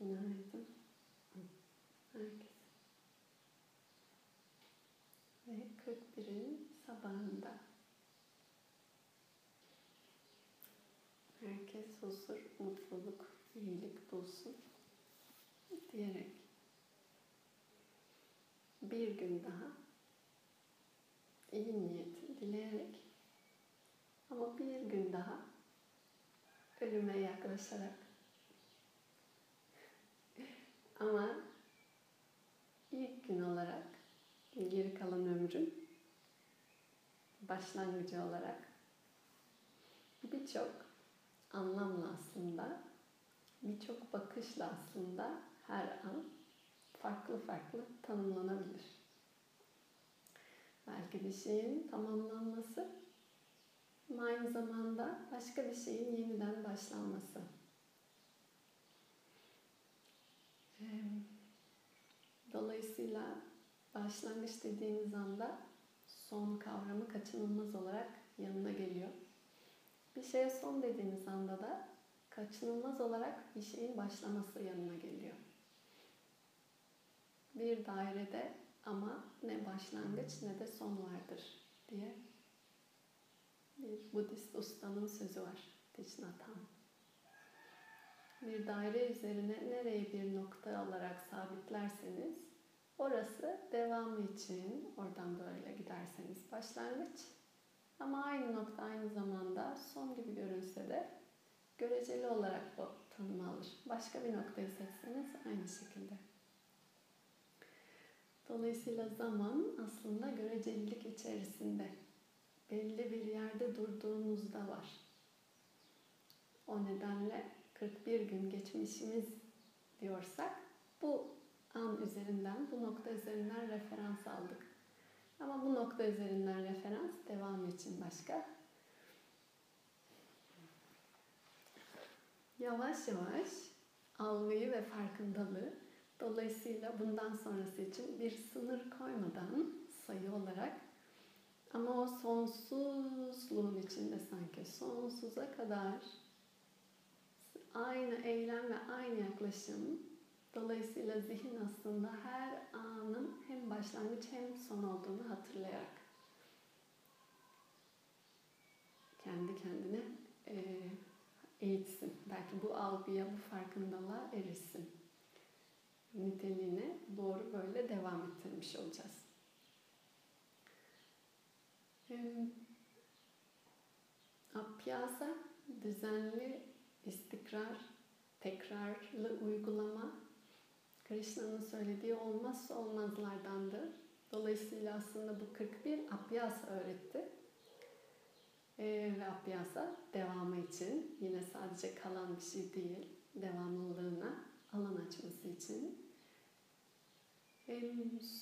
Günaydın. Herkese. Ve 41'in sabahında. Herkes huzur, mutluluk, iyilik bulsun diyerek bir gün daha iyi niyet dileyerek ama bir gün daha ölüme yaklaşarak ama ilk gün olarak geri kalan ömrün başlangıcı olarak birçok anlamla aslında birçok bakışla aslında her an farklı farklı tanımlanabilir. Belki bir şeyin tamamlanması ama aynı zamanda başka bir şeyin yeniden başlanması. Dolayısıyla başlangıç dediğimiz anda son kavramı kaçınılmaz olarak yanına geliyor. Bir şeye son dediğimiz anda da kaçınılmaz olarak bir şeyin başlaması yanına geliyor. Bir dairede ama ne başlangıç ne de son vardır diye bir Budist ustanın sözü var. Hanh. Bir daire üzerine nereye bir nokta olarak sabitlerseniz orası devamı için oradan böyle giderseniz başlangıç ama aynı nokta aynı zamanda son gibi görünse de göreceli olarak o tanımı alır. Başka bir noktayı seçseniz aynı şekilde. Dolayısıyla zaman aslında görecelilik içerisinde belli bir yerde durduğunuzda var. O nedenle 41 gün geçmişimiz diyorsak bu an üzerinden, bu nokta üzerinden referans aldık. Ama bu nokta üzerinden referans devam için başka. Yavaş yavaş algıyı ve farkındalığı dolayısıyla bundan sonrası için bir sınır koymadan sayı olarak ama o sonsuzluğun içinde sanki sonsuza kadar aynı eylem ve aynı yaklaşım dolayısıyla zihin aslında her anın hem başlangıç hem son olduğunu hatırlayarak kendi kendine e, eğitsin. Belki bu algıya, bu farkındalığa erişsin. Niteliğine doğru böyle devam ettirmiş olacağız. Apyasa düzenli istikrar, tekrarlı uygulama Krishna'nın söylediği olmazsa olmazlardandır. Dolayısıyla aslında bu 41 Apyasa öğretti. Ee, ve Apyasa devamı için yine sadece kalan bir şey değil, devamlılığına alan açması için. Ee,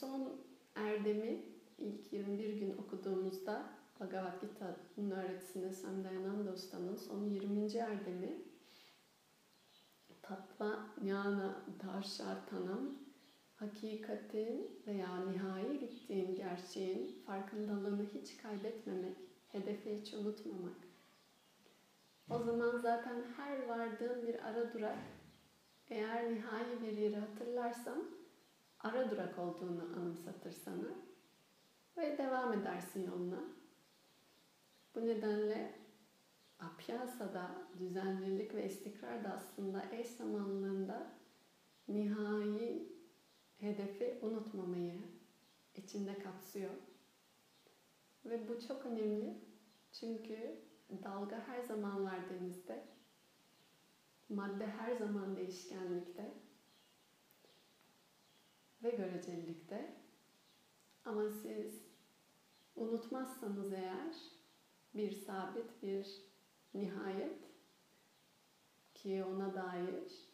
son erdemi ilk 21 gün okuduğumuzda Bhagavad Gita'nın öğretisinde Samdayananda Usta'nın son 20. erdemi Tatva Jnana Darshartanam hakikatin veya nihai gittiğin gerçeğin farkındalığını hiç kaybetmemek, hedefi hiç unutmamak. O zaman zaten her vardığın bir ara durak, eğer nihai bir yeri hatırlarsan, ara durak olduğunu anımsatır sana ve devam edersin yoluna. Bu nedenle Apyasa'da düzenlilik ve istikrar da aslında eş zamanlığında nihai hedefi unutmamayı içinde kapsıyor. Ve bu çok önemli çünkü dalga her zaman var denizde. Madde her zaman değişkenlikte ve görecelilikte. Ama siz unutmazsanız eğer bir sabit, bir nihayet ki ona dair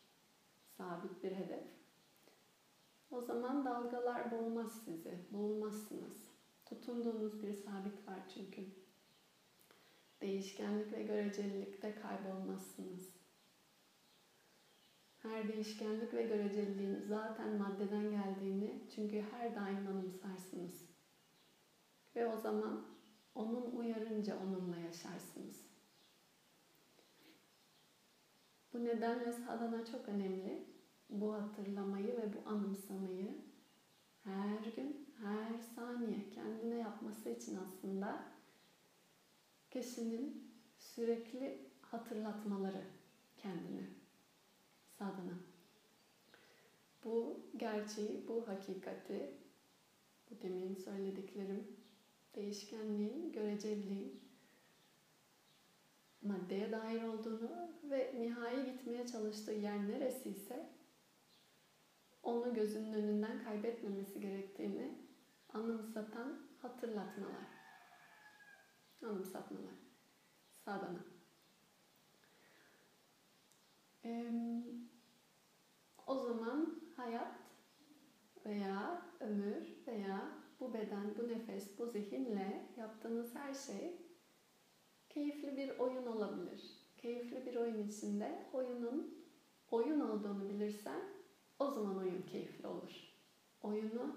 sabit bir hedef. O zaman dalgalar boğmaz sizi, boğulmazsınız. Tutunduğunuz bir sabit var çünkü. Değişkenlik ve görecelilikte kaybolmazsınız. Her değişkenlik ve göreceliliğin zaten maddeden geldiğini çünkü her daim anımsarsınız. Ve o zaman onun uyarınca onunla yaşarsınız. Bu nedenle sadhana çok önemli. Bu hatırlamayı ve bu anımsamayı her gün, her saniye kendine yapması için aslında kişinin sürekli hatırlatmaları kendine, sadhana. Bu gerçeği, bu hakikati, bu demin söylediklerim, değişkenliğin, göreceliliğin maddeye dair olduğunu ve nihai gitmeye çalıştığı yer neresiyse onu gözünün önünden kaybetmemesi gerektiğini anımsatan hatırlatmalar. Anımsatmalar. Sadana. Ee, o zaman hayat veya ömür veya bu beden, bu nefes, bu zihinle yaptığınız her şey keyifli bir oyun olabilir. Keyifli bir oyun içinde oyunun oyun olduğunu bilirsen o zaman oyun keyifli olur. Oyunu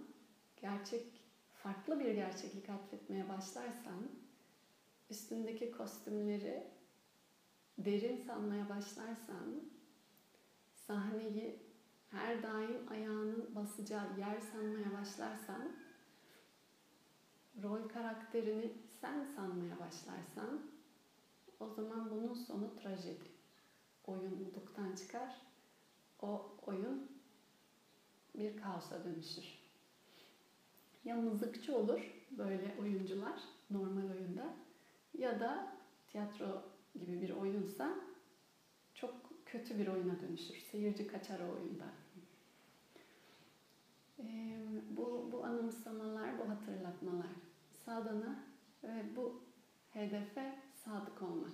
gerçek, farklı bir gerçeklik atfetmeye başlarsan, üstündeki kostümleri derin sanmaya başlarsan, sahneyi her daim ayağının basacağı yer sanmaya başlarsan, rol karakterini sen sanmaya başlarsan, o zaman bunun sonu trajedi. Oyunluktan çıkar, o oyun bir kaosa dönüşür. Ya mızıkçı olur böyle oyuncular normal oyunda ya da tiyatro gibi bir oyunsa çok kötü bir oyuna dönüşür. Seyirci kaçar o oyunda. Ee, bu, bu anımsamalar, bu hatırlatmalar sadana ve bu hedefe sadık olmak.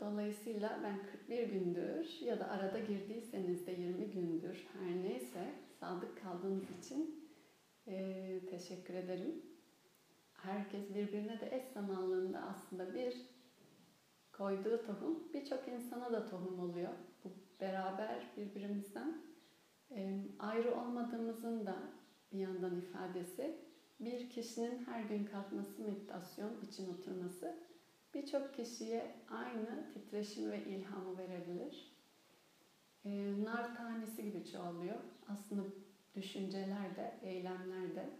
Dolayısıyla ben 41 gündür ya da arada girdiyseniz de 20 gündür her neyse sadık kaldığınız için e, teşekkür ederim. Herkes birbirine de eş zamanlığında aslında bir koyduğu tohum birçok insana da tohum oluyor. Bu beraber birbirimizden e, ayrı olmadığımızın da bir yandan ifadesi. Bir kişinin her gün kalkması meditasyon için oturması birçok kişiye aynı titreşimi ve ilhamı verebilir. E, nar tanesi gibi çoğalıyor. Aslında düşünceler de, eylemler de.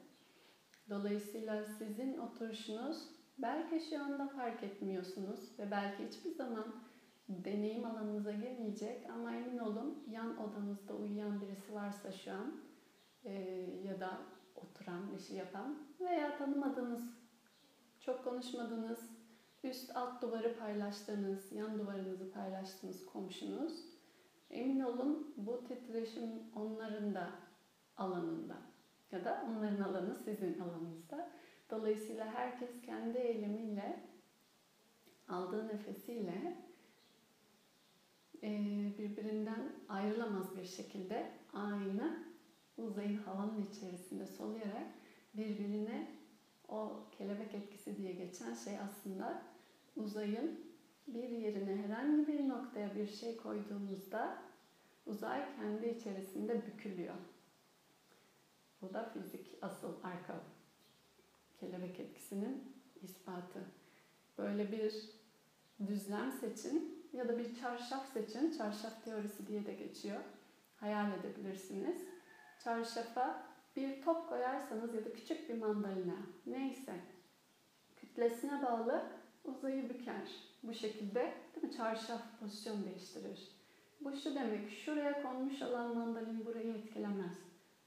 Dolayısıyla sizin oturuşunuz belki şu anda fark etmiyorsunuz ve belki hiçbir zaman deneyim alanınıza girmeyecek ama emin olun yan odanızda uyuyan birisi varsa şu an e, ya da oturan, şey yapan veya tanımadığınız, çok konuşmadığınız, üst alt duvarı paylaştığınız, yan duvarınızı paylaştığınız komşunuz emin olun bu titreşim onların da alanında ya da onların alanı sizin alanınızda. Dolayısıyla herkes kendi eylemiyle, aldığı nefesiyle birbirinden ayrılamaz bir şekilde aynı uzayın havanın içerisinde soluyarak birbirine o kelebek etkisi diye geçen şey aslında uzayın bir yerine herhangi bir noktaya bir şey koyduğumuzda uzay kendi içerisinde bükülüyor. Bu da fizik asıl arka kelebek etkisinin ispatı. Böyle bir düzlem seçin ya da bir çarşaf seçin. Çarşaf teorisi diye de geçiyor. Hayal edebilirsiniz. Çarşafa bir top koyarsanız ya da küçük bir mandalina neyse kütlesine bağlı uzayı büker. Bu şekilde değil mi? çarşaf pozisyon değiştirir. Bu şu demek, şuraya konmuş olan mandalin burayı etkilemez.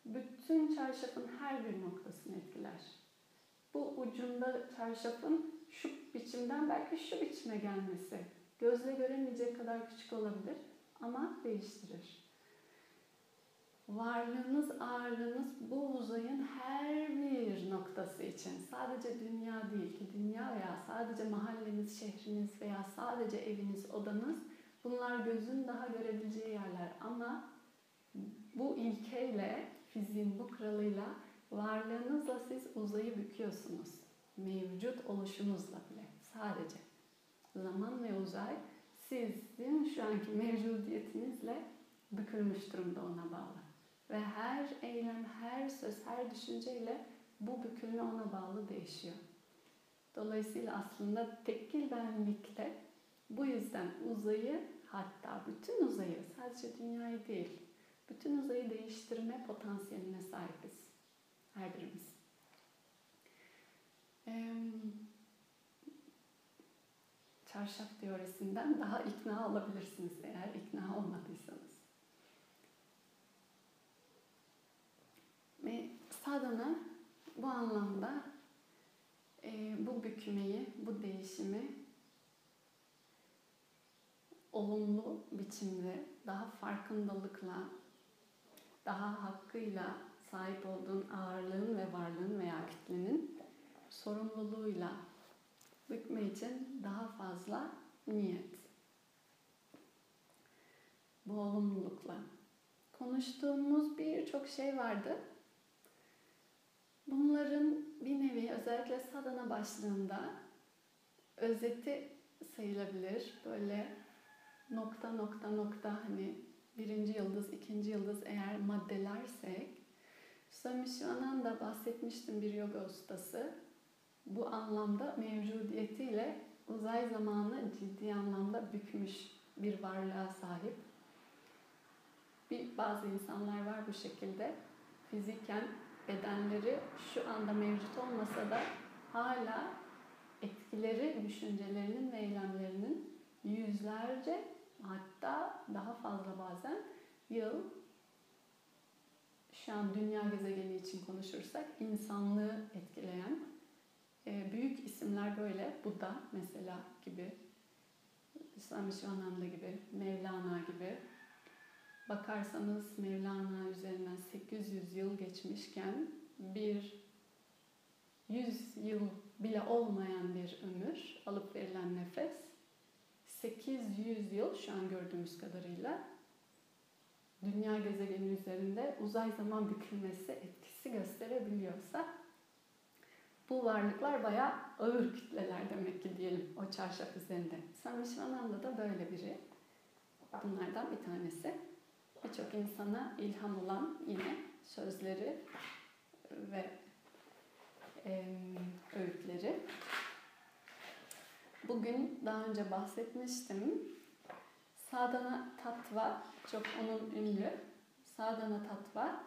Bütün çarşafın her bir noktasını etkiler. Bu ucunda çarşafın şu biçimden belki şu biçime gelmesi gözle göremeyecek kadar küçük olabilir ama değiştirir. Varlığınız, ağırlığınız bu uzayın her bir noktası için sadece dünya değil ki dünya veya sadece mahalleniz, şehriniz veya sadece eviniz, odanız bunlar gözün daha görebileceği yerler ama bu ilkeyle, fiziğin bu kralıyla varlığınızla siz uzayı büküyorsunuz. Mevcut oluşunuzla bile sadece. Zaman ve uzay sizin şu anki mevcudiyetinizle bükülmüş durumda ona bağlı. Ve her eylem, her söz, her düşünceyle bu bükülme ona bağlı değişiyor. Dolayısıyla aslında tekil benlikte bu yüzden uzayı hatta bütün uzayı, sadece dünyayı değil, bütün uzayı değiştirme potansiyeline sahibiz. Her birimiz. Ee, çarşaf teorisinden daha ikna olabilirsiniz eğer ikna olmadıysanız. Ve sadhana bu anlamda e, bu bükmeyi, bu değişimi olumlu biçimde, daha farkındalıkla, daha hakkıyla sahip olduğun ağırlığın ve varlığın veya kütlenin sorumluluğuyla bükme için daha fazla niyet. Bu olumlulukla. Konuştuğumuz birçok şey vardı. Bunların bir nevi özellikle sadana başlığında özeti sayılabilir. Böyle nokta nokta nokta hani birinci yıldız, ikinci yıldız eğer maddelersek Swami Shivananda bahsetmiştim bir yoga ustası. Bu anlamda mevcudiyetiyle uzay zamanı ciddi anlamda bükmüş bir varlığa sahip. Bir, bazı insanlar var bu şekilde. Fiziken bedenleri şu anda mevcut olmasa da hala etkileri düşüncelerinin ve eylemlerinin yüzlerce hatta daha fazla bazen yıl şu an dünya gezegeni için konuşursak insanlığı etkileyen e, büyük isimler böyle. Buddha mesela gibi Swami Shivananda gibi Mevlana gibi bakarsanız Mevlana üzerinden 800 yıl geçmişken bir 100 yıl bile olmayan bir ömür alıp verilen nefes 800 yıl şu an gördüğümüz kadarıyla dünya gezegeni üzerinde uzay zaman bükülmesi etkisi gösterebiliyorsa bu varlıklar bayağı ağır kütleler demek ki diyelim o çarşaf üzerinde. Swami Shivananda da böyle biri. Bunlardan bir tanesi. Birçok insana ilham olan yine sözleri ve e, öğütleri. Bugün daha önce bahsetmiştim. Sadhana Tatva çok onun ünlü. Sadhana Tatva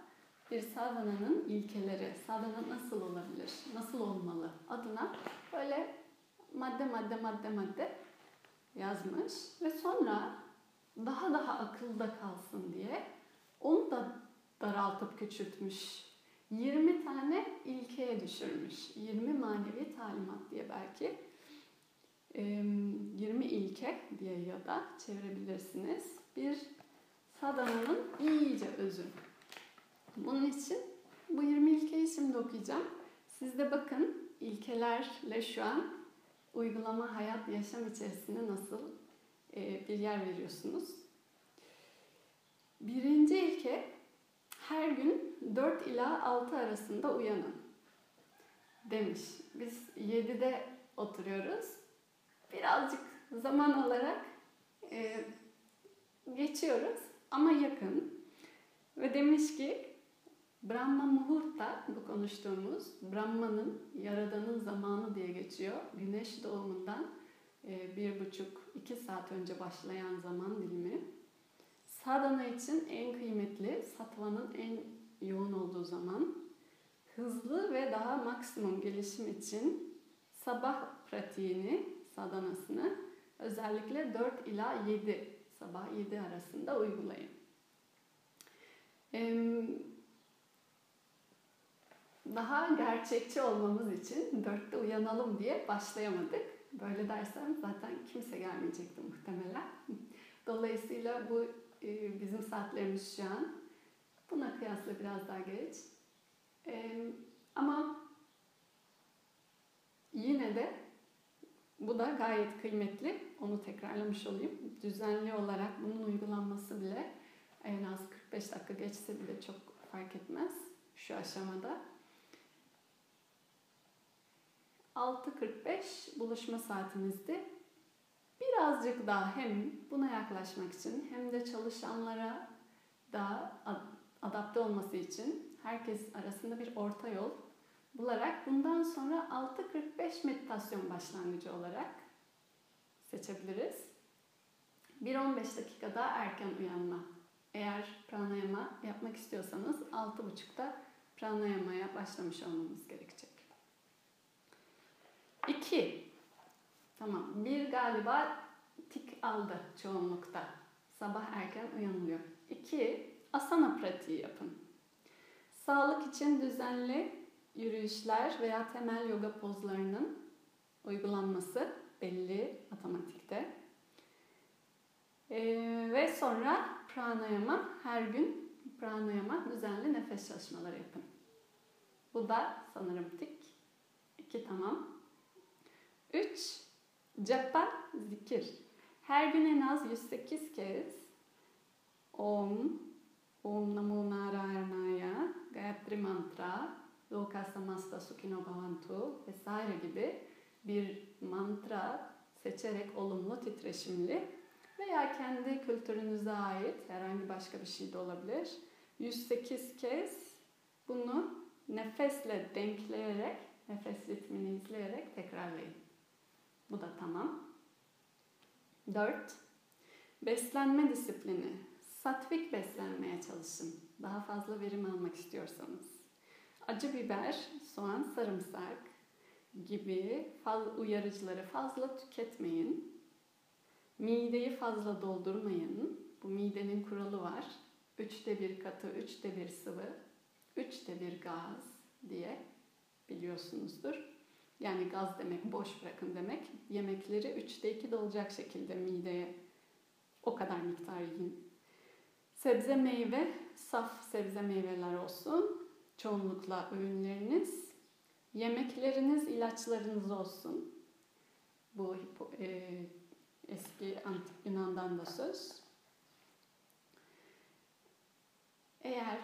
bir sadhananın ilkeleri, sadhana nasıl olabilir, nasıl olmalı adına böyle madde madde madde madde yazmış ve sonra daha daha akılda kalsın diye onu da daraltıp küçültmüş. 20 tane ilkeye düşürmüş. 20 manevi talimat diye belki 20 ilke diye ya da çevirebilirsiniz. Bir sadhananın iyice özü. Bunun için bu 20 ilkeyi şimdi okuyacağım. Siz de bakın ilkelerle şu an uygulama, hayat, yaşam içerisinde nasıl bir yer veriyorsunuz. Birinci ilke her gün 4 ila 6 arasında uyanın demiş. Biz 7'de oturuyoruz. Birazcık zaman olarak e, geçiyoruz ama yakın. Ve demiş ki Brahma Muhurta bu konuştuğumuz Brahma'nın yaradanın zamanı diye geçiyor. Güneş doğumundan e, bir buçuk iki saat önce başlayan zaman dilimi. Sadhana için en kıymetli, satvanın en yoğun olduğu zaman. Hızlı ve daha maksimum gelişim için sabah pratiğini, sadhanasını özellikle 4 ila 7 sabah 7 arasında uygulayın. Daha gerçekçi olmamız için 4'te uyanalım diye başlayamadık. Böyle dersem zaten kimse gelmeyecekti muhtemelen. Dolayısıyla bu bizim saatlerimiz şu an. Buna kıyasla biraz daha geç. Ama yine de bu da gayet kıymetli. Onu tekrarlamış olayım. Düzenli olarak bunun uygulanması bile en az 45 dakika geçse bile çok fark etmez şu aşamada. 6.45 buluşma saatimizdi. Birazcık daha hem buna yaklaşmak için hem de çalışanlara da adapte olması için herkes arasında bir orta yol bularak bundan sonra 6.45 meditasyon başlangıcı olarak seçebiliriz. 1-15 dakika daha erken uyanma. Eğer pranayama yapmak istiyorsanız 6.30'da pranayamaya başlamış olmamız gerekecek. 2. Tamam. Bir galiba tik aldı çoğunlukta. Sabah erken uyanılıyor. 2. Asana pratiği yapın. Sağlık için düzenli yürüyüşler veya temel yoga pozlarının uygulanması belli matematikte. Ee, ve sonra pranayama her gün pranayama düzenli nefes çalışmaları yapın. Bu da sanırım tik. İki tamam. Üç, japa zikir. Her gün en az 108 kez Om, Om Namo Narayanaya, Gayatri Mantra, Loka Samasta Sukhino Bhavantu vesaire gibi bir mantra seçerek olumlu titreşimli veya kendi kültürünüze ait herhangi başka bir şey de olabilir. 108 kez bunu nefesle denkleyerek, nefes ritmini izleyerek tekrarlayın. Bu da tamam. 4. Beslenme disiplini. Satvik beslenmeye çalışın. Daha fazla verim almak istiyorsanız. Acı biber, soğan, sarımsak gibi faz, uyarıcıları fazla tüketmeyin. Mideyi fazla doldurmayın. Bu midenin kuralı var. Üçte bir katı, üçte bir sıvı, üçte bir gaz diye biliyorsunuzdur. Yani gaz demek boş bırakın demek. Yemekleri üçte iki dolacak şekilde mideye o kadar miktar yiyin. Sebze meyve, saf sebze meyveler olsun. Çoğunlukla öğünleriniz. Yemekleriniz, ilaçlarınız olsun. Bu e, eski antik Yunan'dan da söz. Eğer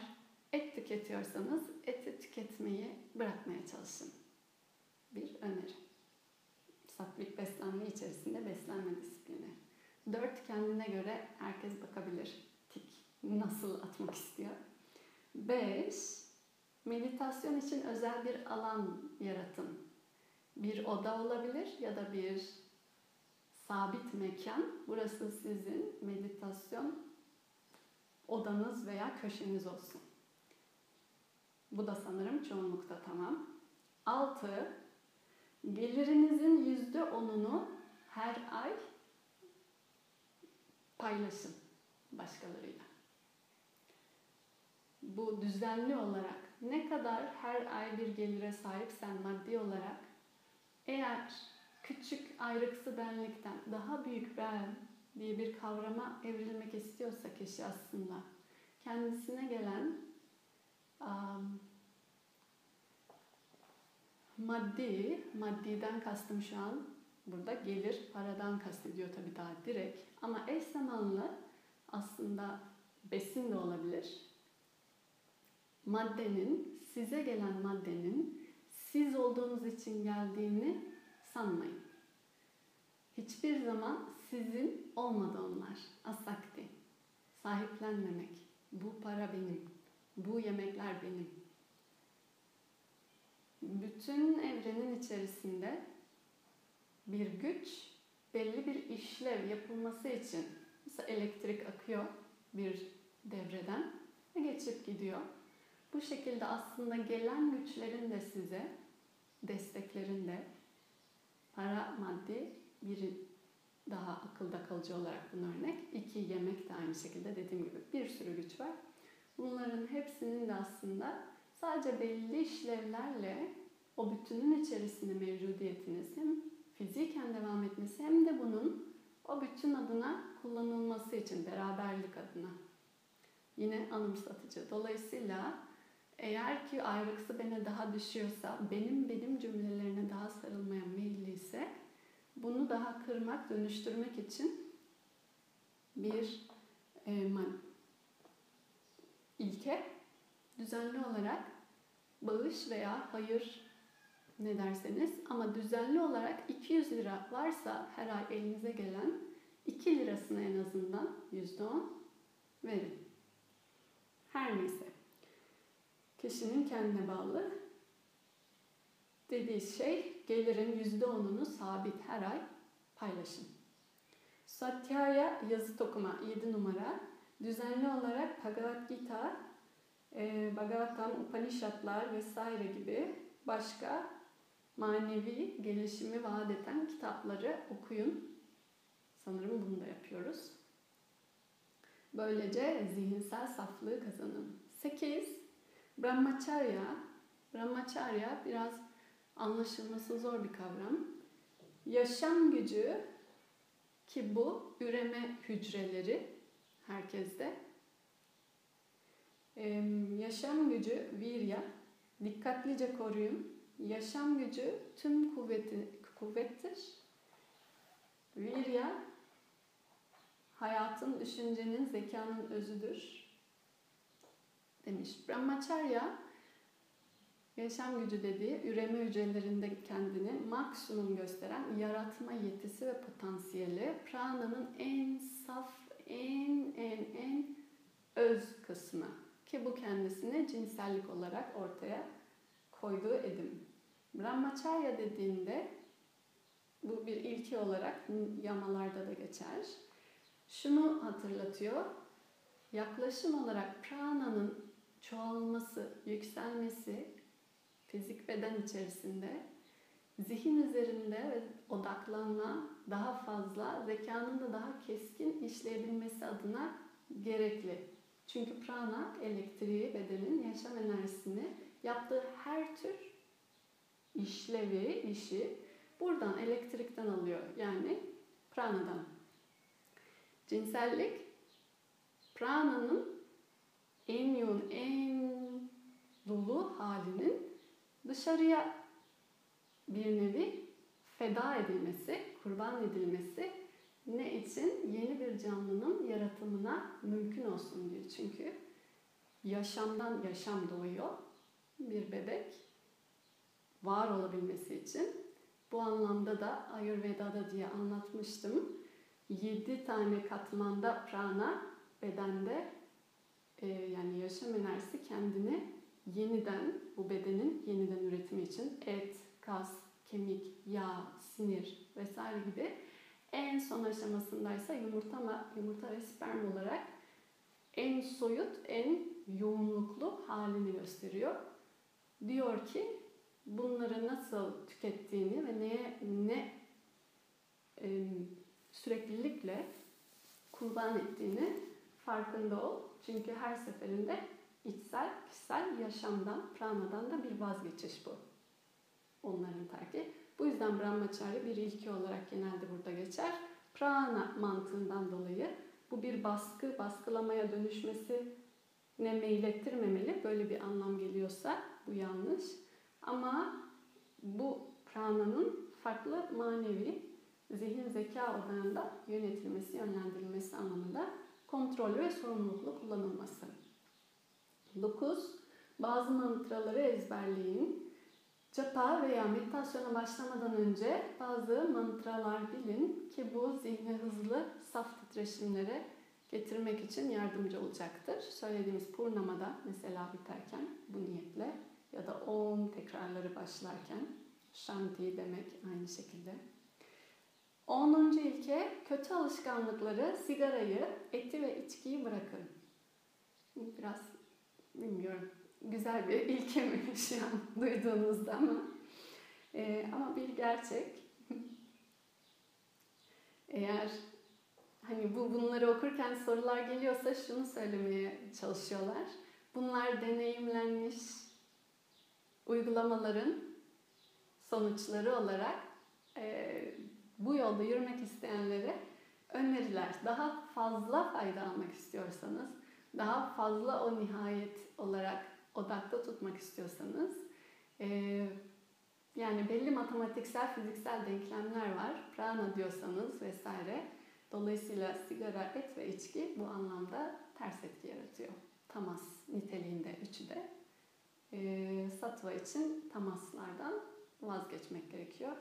et tüketiyorsanız eti tüketmeyi bırakmaya çalışın. Bir öneri. Sattvic beslenme içerisinde beslenme disiplini. Dört kendine göre herkes bakabilir. Tik nasıl atmak istiyor. Beş meditasyon için özel bir alan yaratın. Bir oda olabilir ya da bir sabit mekan. Burası sizin meditasyon odanız veya köşeniz olsun. Bu da sanırım çoğunlukta tamam. 6. Gelirinizin yüzde onunu her ay paylaşın başkalarıyla. Bu düzenli olarak ne kadar her ay bir gelire sahipsen maddi olarak eğer küçük ayrıksı benlikten daha büyük ben diye bir kavrama evrilmek istiyorsa kişi aslında kendisine gelen um, maddi, maddiden kastım şu an burada gelir, paradan kastediyor tabii daha direkt. Ama eş zamanlı aslında besin de olabilir. Maddenin, size gelen maddenin siz olduğunuz için geldiğini sanmayın. Hiçbir zaman sizin olmadı onlar. Asakti. Sahiplenmemek. Bu para benim. Bu yemekler benim. Bütün evrenin içerisinde bir güç belli bir işlev yapılması için mesela elektrik akıyor bir devreden ve geçip gidiyor. Bu şekilde aslında gelen güçlerin de size desteklerin de para, maddi biri daha akılda kalıcı olarak bunun örnek. İki, yemek de aynı şekilde dediğim gibi bir sürü güç var. Bunların hepsinin de aslında sadece belli işlevlerle o bütünün içerisinde mevcudiyetiniz hem fiziken devam etmesi hem de bunun o bütün adına kullanılması için beraberlik adına. Yine anımsatıcı. Dolayısıyla eğer ki ayrıksı beni daha düşüyorsa, benim benim cümlelerine daha sarılmaya meyilliyse bunu daha kırmak, dönüştürmek için bir e, ilke düzenli olarak bağış veya hayır ne derseniz ama düzenli olarak 200 lira varsa her ay elinize gelen 2 lirasını en azından %10 verin. Her neyse. Kişinin kendine bağlı. Dediği şey gelirin %10'unu sabit her ay paylaşın. Satyaya yazı okuma 7 numara. Düzenli olarak Bhagavad Gita, e, Bhagavatam, Upanishadlar vesaire gibi başka manevi gelişimi vaat eden kitapları okuyun. Sanırım bunu da yapıyoruz. Böylece zihinsel saflığı kazanın. 8. Brahmacharya. Brahmacharya biraz anlaşılması zor bir kavram. Yaşam gücü ki bu üreme hücreleri herkeste. Ee, yaşam gücü virya. Dikkatlice koruyun. Yaşam gücü tüm kuvveti, kuvvettir. Virya hayatın, düşüncenin, zekanın özüdür demiş. Brahmacharya yaşam gücü dediği üreme hücrelerinde kendini maksimum gösteren yaratma yetisi ve potansiyeli prananın en saf, en en en öz kısmı ki bu kendisini cinsellik olarak ortaya koyduğu edim. Brahmacharya dediğinde bu bir ilki olarak yamalarda da geçer. Şunu hatırlatıyor. Yaklaşım olarak prananın çoğalması, yükselmesi fizik beden içerisinde zihin üzerinde ve odaklanma daha fazla, zekanın da daha keskin işleyebilmesi adına gerekli. Çünkü prana elektriği, bedenin yaşam enerjisini yaptığı her tür işlevi, işi buradan elektrikten alıyor. Yani pranadan. Cinsellik prananın en yoğun, en dolu halinin dışarıya bir nevi feda edilmesi, kurban edilmesi ne için? Yeni bir canlının yaratımına mümkün olsun diye. Çünkü yaşamdan yaşam doğuyor bir bebek var olabilmesi için. Bu anlamda da Ayurveda'da diye anlatmıştım. 7 tane katmanda prana bedende e, yani yaşam enerjisi kendini yeniden bu bedenin yeniden üretimi için et, kas, kemik, yağ, sinir vesaire gibi en son aşamasındaysa yumurta, yumurta ve sperm olarak en soyut, en yoğunluklu halini gösteriyor. Diyor ki bunları nasıl tükettiğini ve neye ne e, süreklilikle kurban ettiğini farkında ol. Çünkü her seferinde içsel, kişisel yaşamdan, pranadan da bir vazgeçiş bu. Onların terki. Bu yüzden Brahmacharya bir ilki olarak genelde burada geçer. Prana mantığından dolayı bu bir baskı, baskılamaya dönüşmesi ne meylettirmemeli. Böyle bir anlam geliyorsa bu yanlış. Ama bu prananın farklı manevi zihin zeka odağında yönetilmesi, yönlendirilmesi anlamında kontrollü ve sorumluluklu kullanılması. 9. Bazı mantraları ezberleyin. Japa veya meditasyona başlamadan önce bazı mantralar bilin ki bu zihni hızlı, saf titreşimlere getirmek için yardımcı olacaktır. Söylediğimiz purnamada mesela biterken bu niyetle ya da om tekrarları başlarken shanti demek aynı şekilde. 10. ilke kötü alışkanlıkları, sigarayı, eti ve içkiyi bırakın. Biraz bilmiyorum güzel bir ilke mi şu an duyduğunuzda ama ee, ama bir gerçek. Eğer hani bu bunları okurken sorular geliyorsa şunu söylemeye çalışıyorlar. Bunlar deneyimlenmiş uygulamaların sonuçları olarak e, bu yolda yürümek isteyenlere öneriler. Daha fazla fayda almak istiyorsanız, daha fazla o nihayet olarak odakta tutmak istiyorsanız, e, yani belli matematiksel, fiziksel denklemler var. Prana diyorsanız vesaire. Dolayısıyla sigara, et ve içki bu anlamda ters etki yaratıyor. Tamas niteliğinde üçü de. E, satva için tamaslardan vazgeçmek gerekiyor.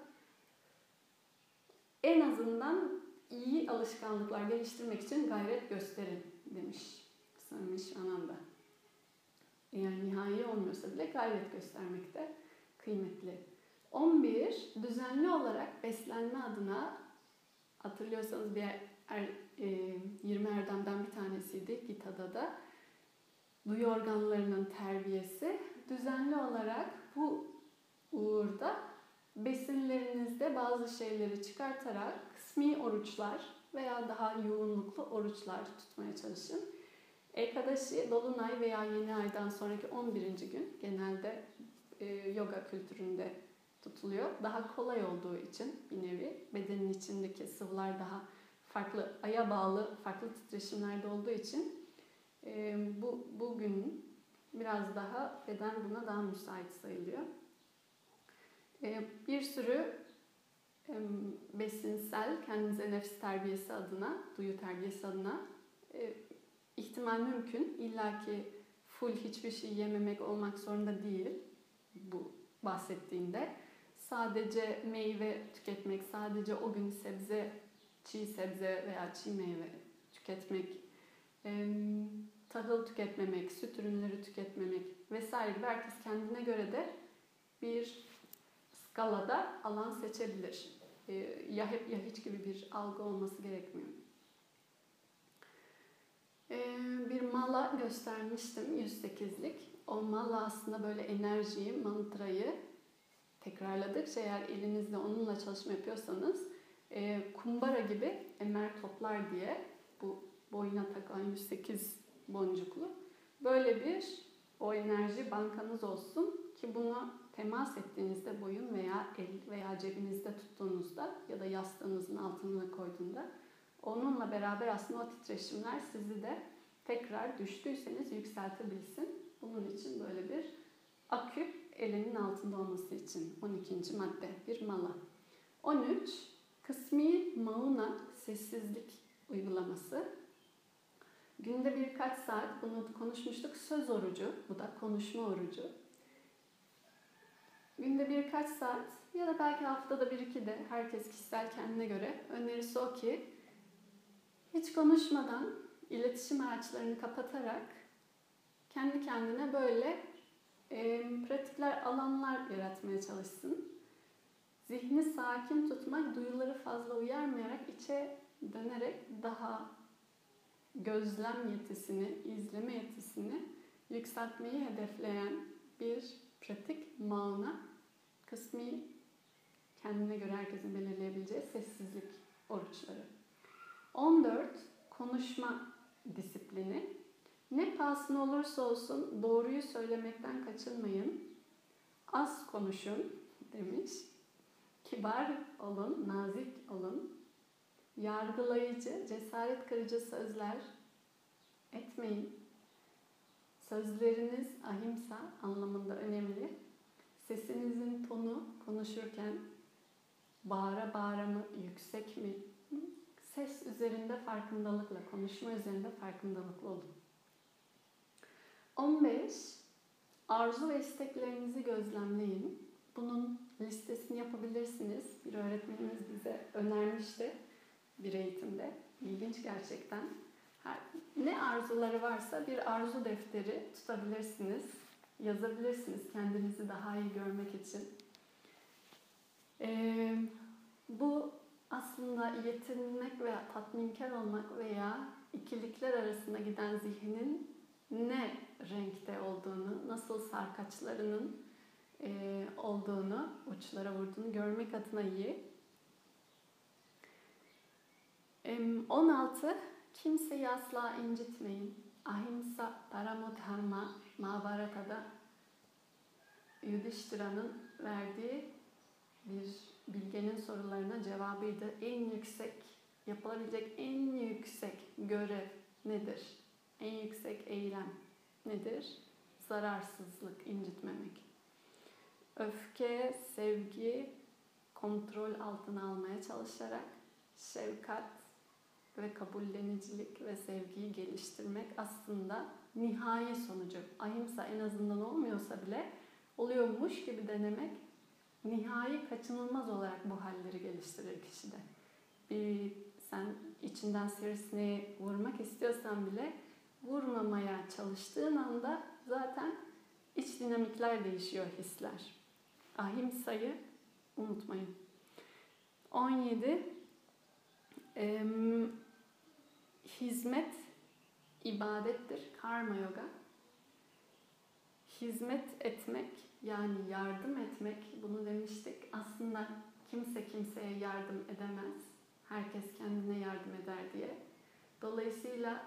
En azından iyi alışkanlıklar geliştirmek için gayret gösterin demiş Samiş Ananda. Yani nihai olmuyorsa bile gayret göstermek de kıymetli. 11. Düzenli olarak beslenme adına hatırlıyorsanız bir er, e, 20 erdemden bir tanesiydi Gita'da da. Duyu organlarının terbiyesi. Düzenli olarak bu uğurda besinlerinizde bazı şeyleri çıkartarak kısmi oruçlar veya daha yoğunluklu oruçlar tutmaya çalışın. Ekadashi, Dolunay veya Yeni Ay'dan sonraki 11. gün genelde e, yoga kültüründe tutuluyor. Daha kolay olduğu için bir nevi bedenin içindeki sıvılar daha farklı aya bağlı farklı titreşimlerde olduğu için e, bu bugün biraz daha beden buna daha müsait sayılıyor. E, bir sürü besinsel kendinize nefs terbiyesi adına, duyu terbiyesi adına e, ihtimal mümkün. İlla ki full hiçbir şey yememek olmak zorunda değil bu bahsettiğinde. Sadece meyve tüketmek, sadece o gün sebze, çiğ sebze veya çiğ meyve tüketmek, tahıl tüketmemek, süt ürünleri tüketmemek vesaire gibi herkes kendine göre de bir skalada alan seçebilir. Ya hep ya hiç gibi bir algı olması gerekmiyor. Bir mala göstermiştim 108'lik. O mala aslında böyle enerjiyi, mantrayı tekrarladıkça eğer elinizde onunla çalışma yapıyorsanız kumbara gibi emer toplar diye bu boyuna takılan 108 boncuklu böyle bir o enerji bankanız olsun ki bunu temas ettiğinizde boyun veya el veya cebinizde tuttuğunuzda ya da yastığınızın altına koyduğunda onunla beraber aslında o titreşimler sizi de tekrar düştüyseniz yükseltebilsin. Bunun için böyle bir akü elinin altında olması için 12. madde bir mala. 13 kısmi mauna sessizlik uygulaması. Günde birkaç saat bunu konuşmuştuk. Söz orucu, bu da konuşma orucu. Günde birkaç saat ya da belki haftada bir iki de herkes kişisel kendine göre önerisi o ki hiç konuşmadan iletişim araçlarını kapatarak kendi kendine böyle e, pratikler, alanlar yaratmaya çalışsın. Zihni sakin tutmak, duyuları fazla uyarmayarak içe dönerek daha gözlem yetisini, izleme yetisini yükseltmeyi hedefleyen bir pratik mana kısmi kendine göre herkesin belirleyebileceği sessizlik oruçları. 14 konuşma disiplini. Ne pahasına olursa olsun doğruyu söylemekten kaçınmayın. Az konuşun demiş. Kibar olun, nazik olun. Yargılayıcı, cesaret kırıcı sözler etmeyin. Sözleriniz ahimsa anlamında önemli. Sesinizin tonu konuşurken bağıra bağıra mı, yüksek mi? Ses üzerinde farkındalıkla, konuşma üzerinde farkındalıklı olun. 15. Arzu ve isteklerinizi gözlemleyin. Bunun listesini yapabilirsiniz. Bir öğretmenimiz bize önermişti bir eğitimde. İlginç gerçekten. Ne arzuları varsa bir arzu defteri tutabilirsiniz. Yazabilirsiniz kendinizi daha iyi görmek için. Ee, bu aslında yetinmek veya tatminkar olmak veya ikilikler arasında giden zihnin ne renkte olduğunu, nasıl sarkaçlarının e, olduğunu, uçlara vurduğunu görmek adına iyi. 16. Kimseyi asla incitmeyin. Ahimsa Paramodharma Mahabharata'da Yudhishthira'nın verdiği bir bilgenin sorularına cevabıydı. En yüksek, yapılabilecek en yüksek görev nedir? En yüksek eylem nedir? Zararsızlık, incitmemek. Öfke, sevgi, kontrol altına almaya çalışarak şefkat ve kabullenicilik ve sevgiyi geliştirmek aslında nihai sonucu. Ahimsa en azından olmuyorsa bile oluyormuş gibi denemek nihai kaçınılmaz olarak bu halleri geliştirir kişide. Bir sen içinden sivrisineği vurmak istiyorsan bile vurmamaya çalıştığın anda zaten iç dinamikler değişiyor hisler. Ahimsayı unutmayın. 17. hizmet ibadettir. Karma yoga. Hizmet etmek yani yardım etmek bunu demiştik. Aslında kimse kimseye yardım edemez. Herkes kendine yardım eder diye. Dolayısıyla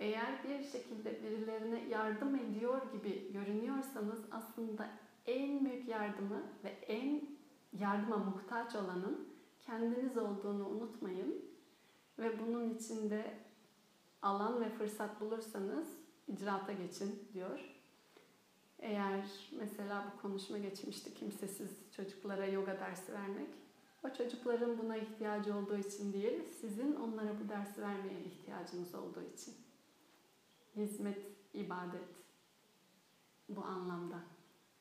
eğer bir şekilde birilerine yardım ediyor gibi görünüyorsanız aslında en büyük yardımı ve en yardıma muhtaç olanın kendiniz olduğunu unutmayın ve bunun içinde alan ve fırsat bulursanız icraata geçin diyor. Eğer mesela bu konuşma geçmişti kimsesiz çocuklara yoga dersi vermek. O çocukların buna ihtiyacı olduğu için değil, sizin onlara bu dersi vermeye ihtiyacınız olduğu için. Hizmet, ibadet bu anlamda.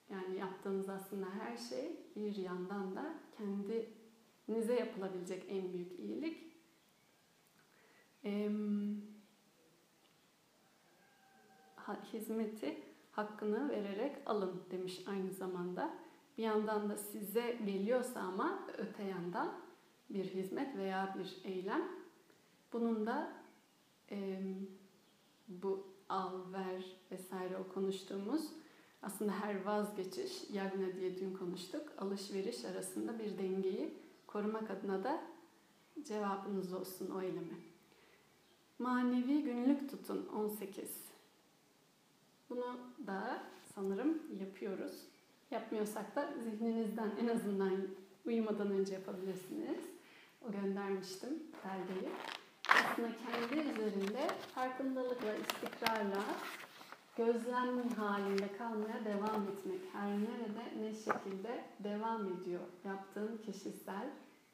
Yani yaptığınız aslında her şey bir yandan da kendinize yapılabilecek en büyük iyilik. Hizmeti hakkını vererek alın demiş aynı zamanda. Bir yandan da size geliyorsa ama öte yandan bir hizmet veya bir eylem. Bunun da e, bu al, ver vesaire o konuştuğumuz aslında her vazgeçiş, yagna diye dün konuştuk, alışveriş arasında bir dengeyi korumak adına da cevabınız olsun o eylemi. Manevi günlük tutun 18. Bunu da sanırım yapıyoruz. Yapmıyorsak da zihninizden en azından uyumadan önce yapabilirsiniz. O göndermiştim belgeyi. Aslında kendi üzerinde farkındalıkla, istikrarla gözlem halinde kalmaya devam etmek. Her nerede ne şekilde devam ediyor yaptığın kişisel,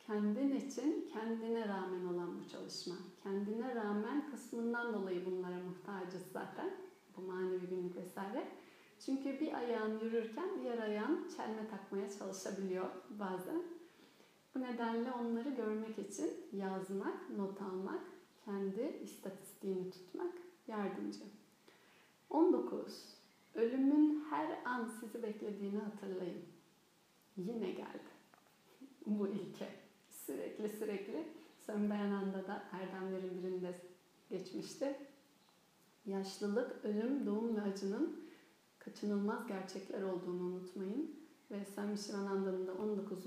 kendin için kendine rağmen olan bu çalışma. Kendine rağmen kısmından dolayı bunlara muhtacız zaten. Bu manevi günlük vesaire. Çünkü bir ayağın yürürken diğer ayağın çelme takmaya çalışabiliyor bazen. Bu nedenle onları görmek için yazmak, not almak, kendi istatistiğini tutmak yardımcı. 19. Ölümün her an sizi beklediğini hatırlayın. Yine geldi. Bu ilke. Sürekli sürekli Sönmeyen anda da Erdemlerin birinde geçmişti. Yaşlılık, ölüm, doğum ve acının kaçınılmaz gerçekler olduğunu unutmayın. Ve Sami Shivananda'nın da 19.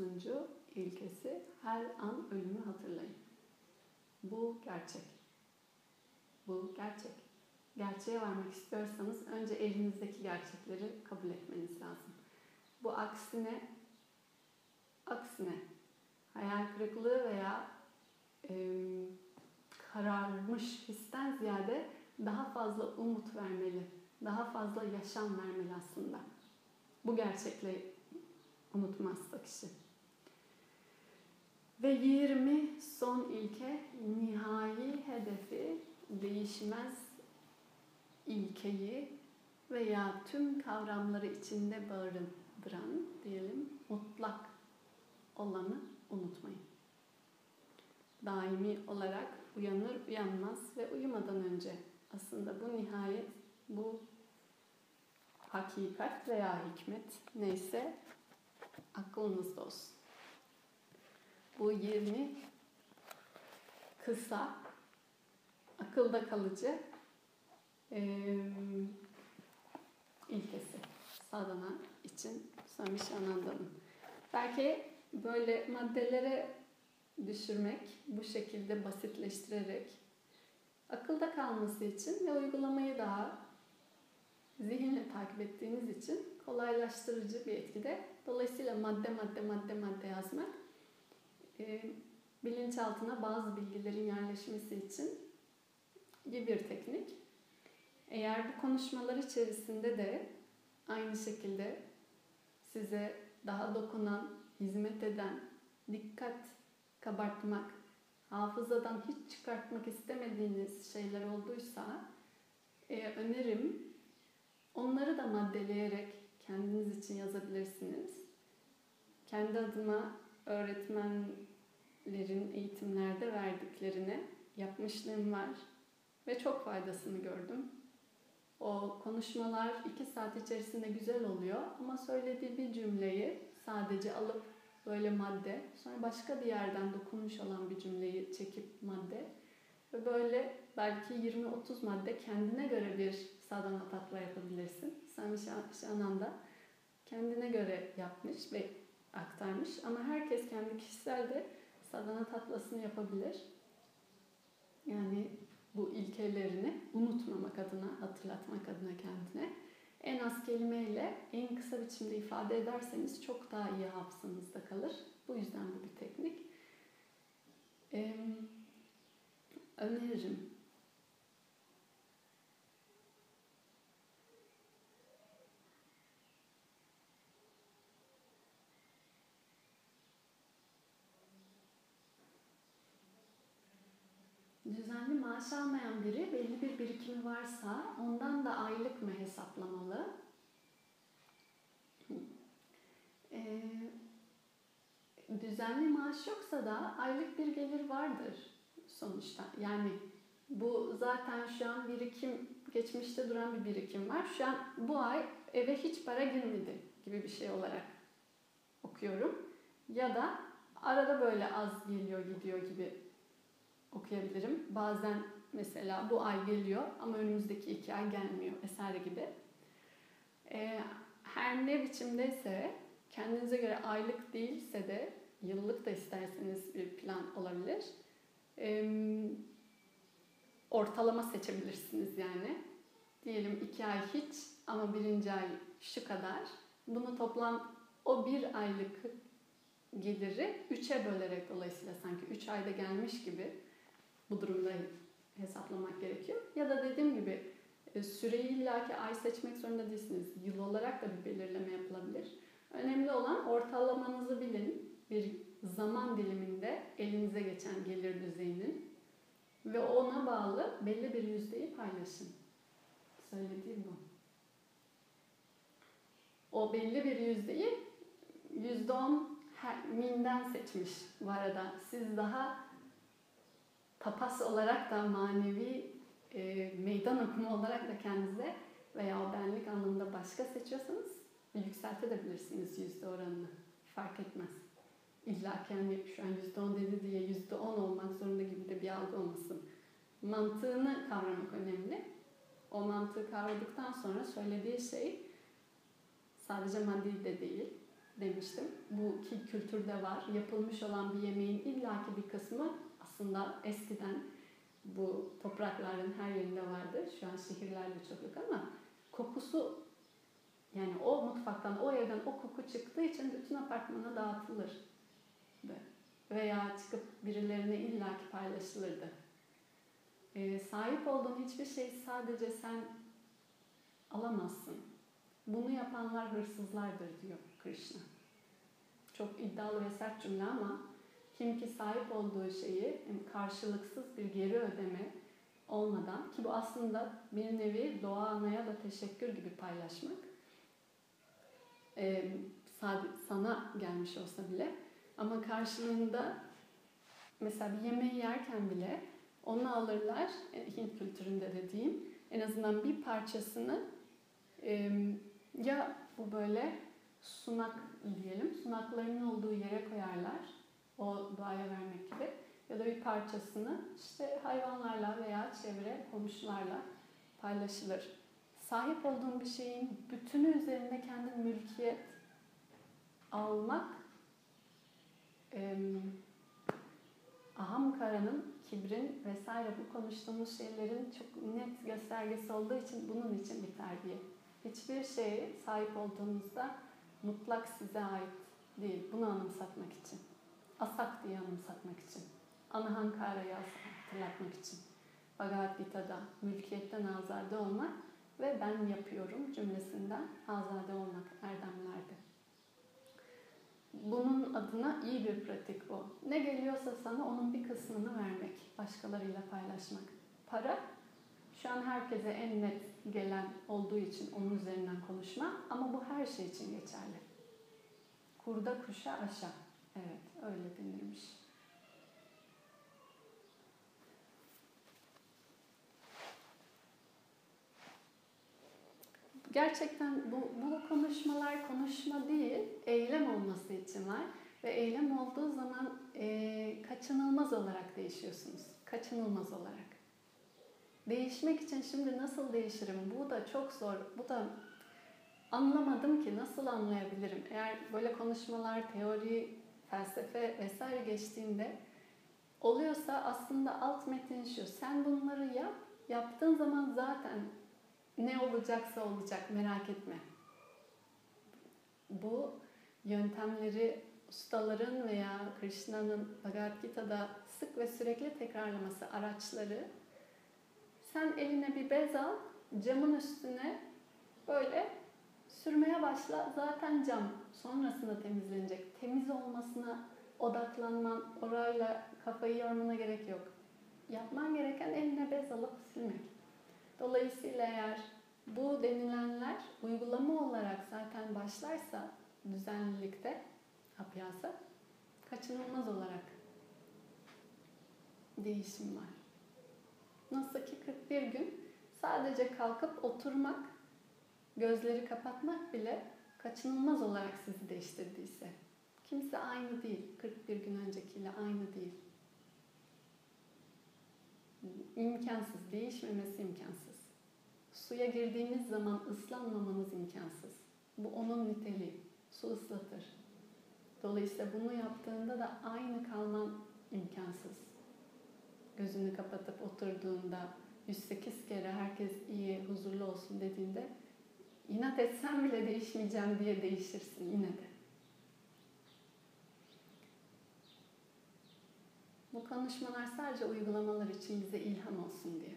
ilkesi her an ölümü hatırlayın. Bu gerçek. Bu gerçek. Gerçeğe varmak istiyorsanız önce elinizdeki gerçekleri kabul etmeniz lazım. Bu aksine aksine hayal kırıklığı veya e, kararmış histen ziyade daha fazla umut vermeli, daha fazla yaşam vermeli aslında. Bu gerçekle unutmazsa kişi. Ve 20 son ilke nihai hedefi değişmez ilkeyi veya tüm kavramları içinde barındıran diyelim mutlak olanı unutmayın. Daimi olarak uyanır uyanmaz ve uyumadan önce aslında bu nihayet, bu hakikat veya hikmet neyse aklınızda olsun. Bu 20 kısa, akılda kalıcı e, ilkesi. Sadhana için Swami Shananda'nın. Belki böyle maddelere düşürmek, bu şekilde basitleştirerek akılda kalması için ve uygulamayı daha zihinle takip ettiğiniz için kolaylaştırıcı bir etkide. Dolayısıyla madde madde madde madde yazmak e, bilinçaltına bazı bilgilerin yerleşmesi için iyi bir teknik. Eğer bu konuşmalar içerisinde de aynı şekilde size daha dokunan, hizmet eden, dikkat kabartmak, hafızadan hiç çıkartmak istemediğiniz şeyler olduysa e, önerim onları da maddeleyerek kendiniz için yazabilirsiniz. Kendi adıma öğretmenlerin eğitimlerde verdiklerine yapmışlığım var ve çok faydasını gördüm. O konuşmalar iki saat içerisinde güzel oluyor ama söylediği bir cümleyi sadece alıp böyle madde, sonra başka bir yerden dokunmuş olan bir cümleyi çekip madde ve böyle belki 20-30 madde kendine göre bir sadhana tatva yapabilirsin. Sami Şananda kendine göre yapmış ve aktarmış ama herkes kendi kişisel de sadhana tatlasını yapabilir. Yani bu ilkelerini unutmamak adına, hatırlatmak adına kendine en az kelimeyle en kısa biçimde ifade ederseniz çok daha iyi hafızanızda kalır. Bu yüzden bu bir teknik. Ee, öneririm. Düzenli maaş almayan biri belli bir birikimi varsa ondan da aylık mı hesaplamalı? Ee, düzenli maaş yoksa da aylık bir gelir vardır sonuçta. Yani bu zaten şu an birikim, geçmişte duran bir birikim var. Şu an bu ay eve hiç para girmedi gibi bir şey olarak okuyorum. Ya da arada böyle az geliyor gidiyor gibi okuyabilirim. Bazen mesela bu ay geliyor ama önümüzdeki iki ay gelmiyor vesaire gibi. Ee, her ne biçimdeyse kendinize göre aylık değilse de yıllık da isterseniz bir plan olabilir. Ee, ortalama seçebilirsiniz yani. Diyelim iki ay hiç ama birinci ay şu kadar. Bunu toplam o bir aylık geliri üçe bölerek dolayısıyla sanki üç ayda gelmiş gibi bu durumda hesaplamak gerekiyor. Ya da dediğim gibi e, süreyi illaki ay seçmek zorunda değilsiniz. Yıl olarak da bir belirleme yapılabilir. Önemli olan ortalamanızı bilin. Bir zaman diliminde elinize geçen gelir düzeyinin ve ona bağlı belli bir yüzdeyi paylaşın. Söylediğim bu. O belli bir yüzdeyi yüzde on minden seçmiş bu arada. Siz daha tapas olarak da manevi e, meydan okuma olarak da kendinize veya o benlik anlamında başka seçiyorsanız yükseltebilirsiniz yüzde oranını. Fark etmez. İlla ki şu an yüzde on dedi diye yüzde on olmak zorunda gibi de bir algı olmasın. Mantığını kavramak önemli. O mantığı kavradıktan sonra söylediği şey sadece maddi de değil demiştim. Bu ki kültürde var. Yapılmış olan bir yemeğin illaki bir kısmı aslında eskiden bu toprakların her yerinde vardı. Şu an şehirlerde çok yok ama kokusu yani o mutfaktan, o evden o koku çıktığı için bütün apartmana dağıtılır. Veya çıkıp birilerine illaki paylaşılırdı. Ee, sahip olduğun hiçbir şey sadece sen alamazsın. Bunu yapanlar hırsızlardır diyor Krishna. Çok iddialı ve sert cümle ama kim ki sahip olduğu şeyi karşılıksız bir geri ödeme olmadan ki bu aslında bir nevi doğa anaya da teşekkür gibi paylaşmak ee, sana gelmiş olsa bile. Ama karşılığında mesela bir yemeği yerken bile onu alırlar e, Hint kültüründe dediğim en azından bir parçasını e, ya bu böyle sunak diyelim sunaklarının olduğu yere koyarlar o doğaya vermek gibi ya da bir parçasını işte hayvanlarla veya çevre komşularla paylaşılır. Sahip olduğun bir şeyin bütünü üzerinde kendin mülkiyet almak e, ahamkaranın, kibrin vesaire bu konuştuğumuz şeylerin çok net göstergesi olduğu için bunun için bir terbiye. Hiçbir şeye sahip olduğunuzda mutlak size ait değil. Bunu anımsatmak için asak diye anımsatmak için, anahankara'yı hatırlatmak için. Bhagavad Gita'da mülkiyetten azade olmak ve ben yapıyorum cümlesinden azade olmak erdemlerde. Bunun adına iyi bir pratik bu. Ne geliyorsa sana onun bir kısmını vermek, başkalarıyla paylaşmak. Para şu an herkese en net gelen olduğu için onun üzerinden konuşma ama bu her şey için geçerli. Kurda kuşa aşağı. Evet, öyle denirmiş. Gerçekten bu, bu konuşmalar konuşma değil, eylem olması için var. Ve eylem olduğu zaman e, kaçınılmaz olarak değişiyorsunuz. Kaçınılmaz olarak. Değişmek için şimdi nasıl değişirim? Bu da çok zor. Bu da anlamadım ki nasıl anlayabilirim? Eğer böyle konuşmalar, teori, felsefe vesaire geçtiğinde oluyorsa aslında alt metin şu. Sen bunları yap. Yaptığın zaman zaten ne olacaksa olacak merak etme. Bu yöntemleri ustaların veya Krishna'nın Bhagavad Gita'da sık ve sürekli tekrarlaması araçları sen eline bir bez al, camın üstüne böyle sürmeye başla. Zaten cam sonrasında temizlenecek. Temiz olmasına odaklanman, orayla kafayı yormana gerek yok. Yapman gereken eline bez alıp silmek. Dolayısıyla eğer bu denilenler uygulama olarak zaten başlarsa düzenlilikte apyasa kaçınılmaz olarak değişim var. Nasıl ki 41 gün sadece kalkıp oturmak, gözleri kapatmak bile kaçınılmaz olarak sizi değiştirdiyse. Kimse aynı değil. 41 gün öncekiyle aynı değil. İmkansız. Değişmemesi imkansız. Suya girdiğiniz zaman ıslanmamanız imkansız. Bu onun niteliği. Su ıslatır. Dolayısıyla bunu yaptığında da aynı kalman imkansız. Gözünü kapatıp oturduğunda 108 kere herkes iyi, huzurlu olsun dediğinde inat etsem bile değişmeyeceğim diye değişirsin yine de. Bu konuşmalar sadece uygulamalar için bize ilham olsun diye.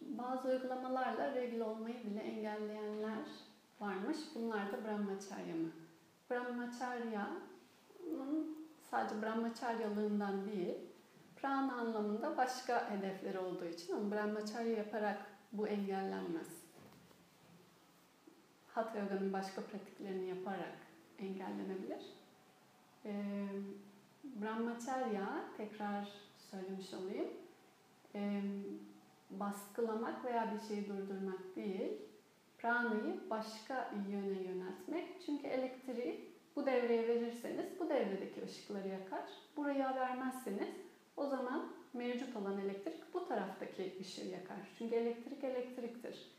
Bazı uygulamalarla regl olmayı bile engelleyenler varmış. Bunlar da Brahmacharya mı? Brahmacharya'nın sadece Brahmacharyalığından değil, prana anlamında başka hedefleri olduğu için ama Brahmacharya yaparak bu engellenmez. Hatha Yoga'nın başka pratiklerini yaparak engellenebilir. Ee, Brahmacharya, tekrar söylemiş olayım, ee, baskılamak veya bir şeyi durdurmak değil, pranayı başka yöne yöneltmek. Çünkü elektriği bu devreye verirseniz bu devredeki ışıkları yakar. Buraya vermezseniz o zaman mevcut olan elektrik bu taraftaki ışığı yakar. Çünkü elektrik elektriktir.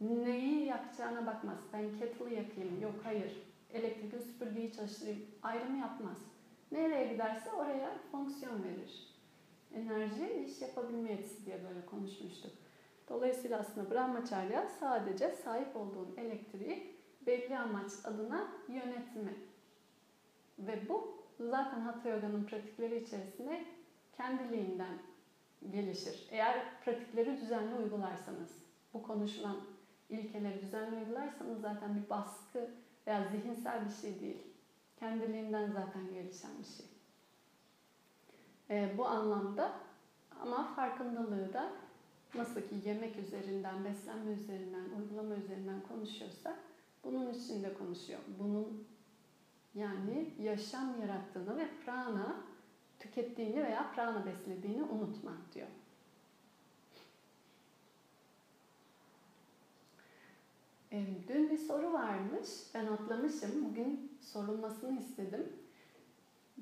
Neyi yakacağına bakmaz. Ben kettle'ı yakayım. Yok hayır. Elektrikli süpürgeyi çalıştırayım. Ayrımı yapmaz. Nereye giderse oraya fonksiyon verir enerji iş yapabilme yetisi diye böyle konuşmuştuk. Dolayısıyla aslında Brahmacharya sadece sahip olduğun elektriği belli amaç adına yönetme. Ve bu zaten Hatha Yoga'nın pratikleri içerisinde kendiliğinden gelişir. Eğer pratikleri düzenli uygularsanız, bu konuşulan ilkeleri düzenli uygularsanız zaten bir baskı veya zihinsel bir şey değil. Kendiliğinden zaten gelişen bir şey. E, bu anlamda ama farkındalığı da nasıl ki yemek üzerinden, beslenme üzerinden, uygulama üzerinden konuşuyorsa bunun içinde konuşuyor. Bunun yani yaşam yarattığını ve prana tükettiğini veya prana beslediğini unutma diyor. Dün bir soru varmış. Ben atlamışım. Bugün sorulmasını istedim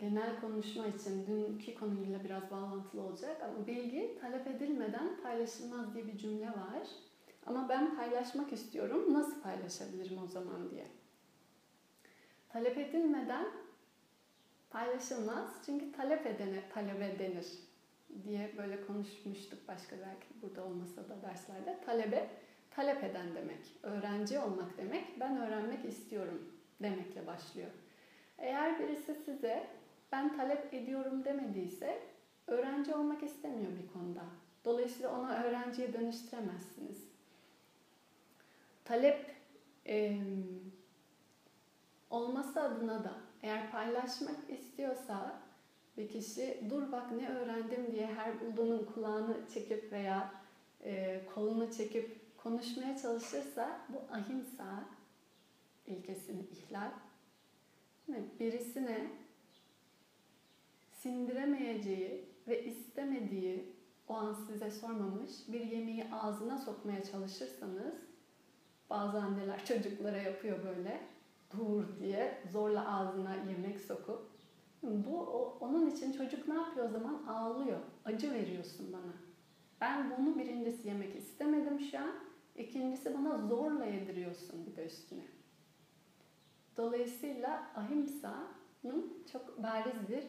genel konuşma için dünkü konuyla biraz bağlantılı olacak ama bilgi talep edilmeden paylaşılmaz diye bir cümle var. Ama ben paylaşmak istiyorum. Nasıl paylaşabilirim o zaman diye. Talep edilmeden paylaşılmaz. Çünkü talep edene talebe denir diye böyle konuşmuştuk başka belki burada olmasa da derslerde. Talebe talep eden demek. Öğrenci olmak demek. Ben öğrenmek istiyorum demekle başlıyor. Eğer birisi size ben talep ediyorum demediyse öğrenci olmak istemiyor bir konuda. Dolayısıyla onu öğrenciye dönüştüremezsiniz. Talep e, olması adına da eğer paylaşmak istiyorsa bir kişi dur bak ne öğrendim diye her bulduğunun kulağını çekip veya e, kolunu çekip konuşmaya çalışırsa bu ahimsa ilkesini ihlal. Birisine sindiremeyeceği ve istemediği o an size sormamış bir yemeği ağzına sokmaya çalışırsanız bazı anneler çocuklara yapıyor böyle. Dur diye zorla ağzına yemek sokup bu onun için çocuk ne yapıyor o zaman? Ağlıyor. Acı veriyorsun bana. Ben bunu birincisi yemek istemedim şu an. İkincisi bana zorla yediriyorsun bir de üstüne. Dolayısıyla ahimsa'nın çok bariz bir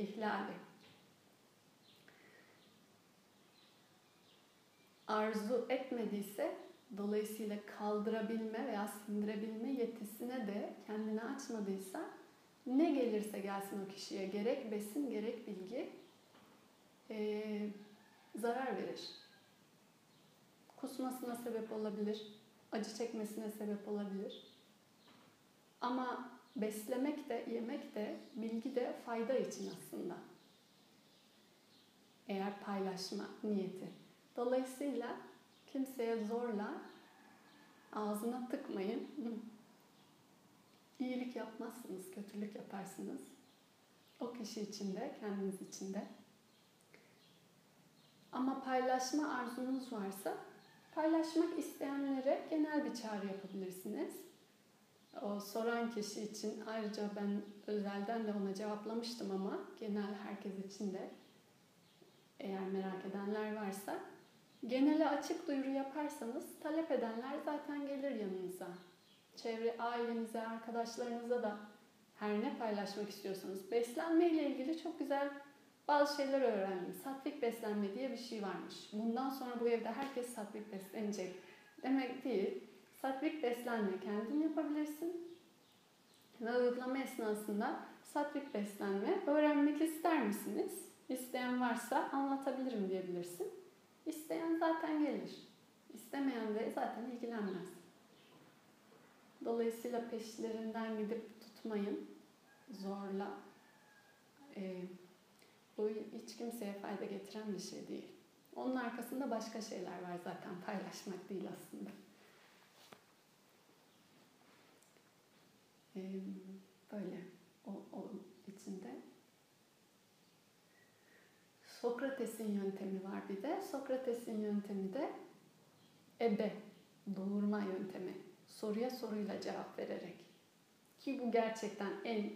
ihlali. Arzu etmediyse dolayısıyla kaldırabilme veya sindirebilme yetisine de kendini açmadıysa ne gelirse gelsin o kişiye gerek besin gerek bilgi e, zarar verir. Kusmasına sebep olabilir, acı çekmesine sebep olabilir. Ama beslemek de, yemek de, bilgi de fayda için aslında. Eğer paylaşma niyeti. Dolayısıyla kimseye zorla ağzına tıkmayın. İyilik yapmazsınız, kötülük yaparsınız. O kişi için de, kendiniz için de. Ama paylaşma arzunuz varsa paylaşmak isteyenlere genel bir çağrı yapabilirsiniz. O soran kişi için ayrıca ben özelden de ona cevaplamıştım ama genel herkes için de eğer merak edenler varsa genele açık duyuru yaparsanız talep edenler zaten gelir yanınıza. Çevre ailenize, arkadaşlarınıza da her ne paylaşmak istiyorsanız beslenme ile ilgili çok güzel bazı şeyler öğrendim. Satvik beslenme diye bir şey varmış. Bundan sonra bu evde herkes satvik beslenecek demek değil. Satvik beslenme kendin yapabilirsin. Ve uygulama esnasında satvik beslenme öğrenmek ister misiniz? İsteyen varsa anlatabilirim diyebilirsin. İsteyen zaten gelir. İstemeyen de zaten ilgilenmez. Dolayısıyla peşlerinden gidip tutmayın. Zorla. Ee, bu hiç kimseye fayda getiren bir şey değil. Onun arkasında başka şeyler var zaten. Paylaşmak değil aslında. Ee, böyle o, o içinde. Sokrates'in yöntemi var bir de. Sokrates'in yöntemi de ebe, doğurma yöntemi. Soruya soruyla cevap vererek. Ki bu gerçekten en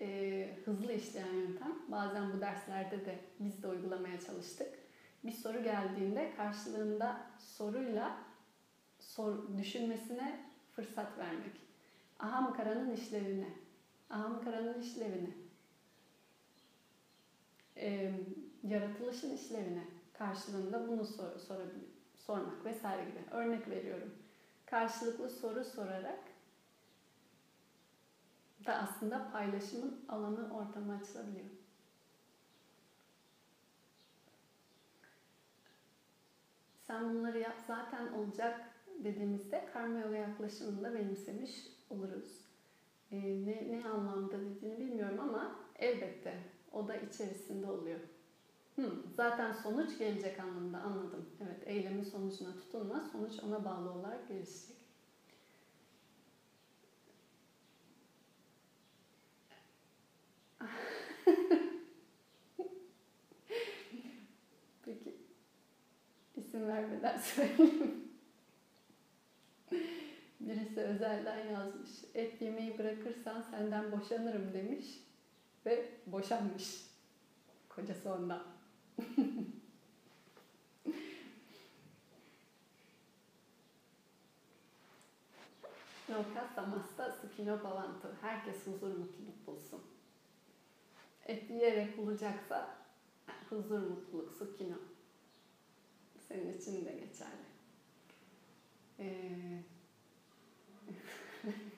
e, hızlı işleyen yöntem. Bazen bu derslerde de biz de uygulamaya çalıştık. Bir soru geldiğinde karşılığında soruyla sor, düşünmesine fırsat vermek. Aham karanın işlevine, aham karanın işlevine, e, yaratılışın işlevine karşılığında bunu sor, sorabilir, sormak vesaire gibi. Örnek veriyorum. Karşılıklı soru sorarak da aslında paylaşımın alanı ortama açılabiliyor. Sen bunları yap zaten olacak dediğimizde karma yoga yaklaşımını da benimsemiş oluruz. Ee, ne, ne anlamda dediğini bilmiyorum ama elbette o da içerisinde oluyor. Hmm, zaten sonuç gelecek anlamda anladım. Evet eylemin sonucuna tutunma, sonuç ona bağlı olarak gelişecek. Peki isim vermeden söyleyeyim. Birisi özelden yazmış. Et yemeyi bırakırsan senden boşanırım demiş. Ve boşanmış. Kocası ondan. Loka samasta sukino bavantu. Herkes huzur mutluluk bulsun. Et yiyerek bulacaksa huzur mutluluk sukino. Senin için de geçerli. Ee,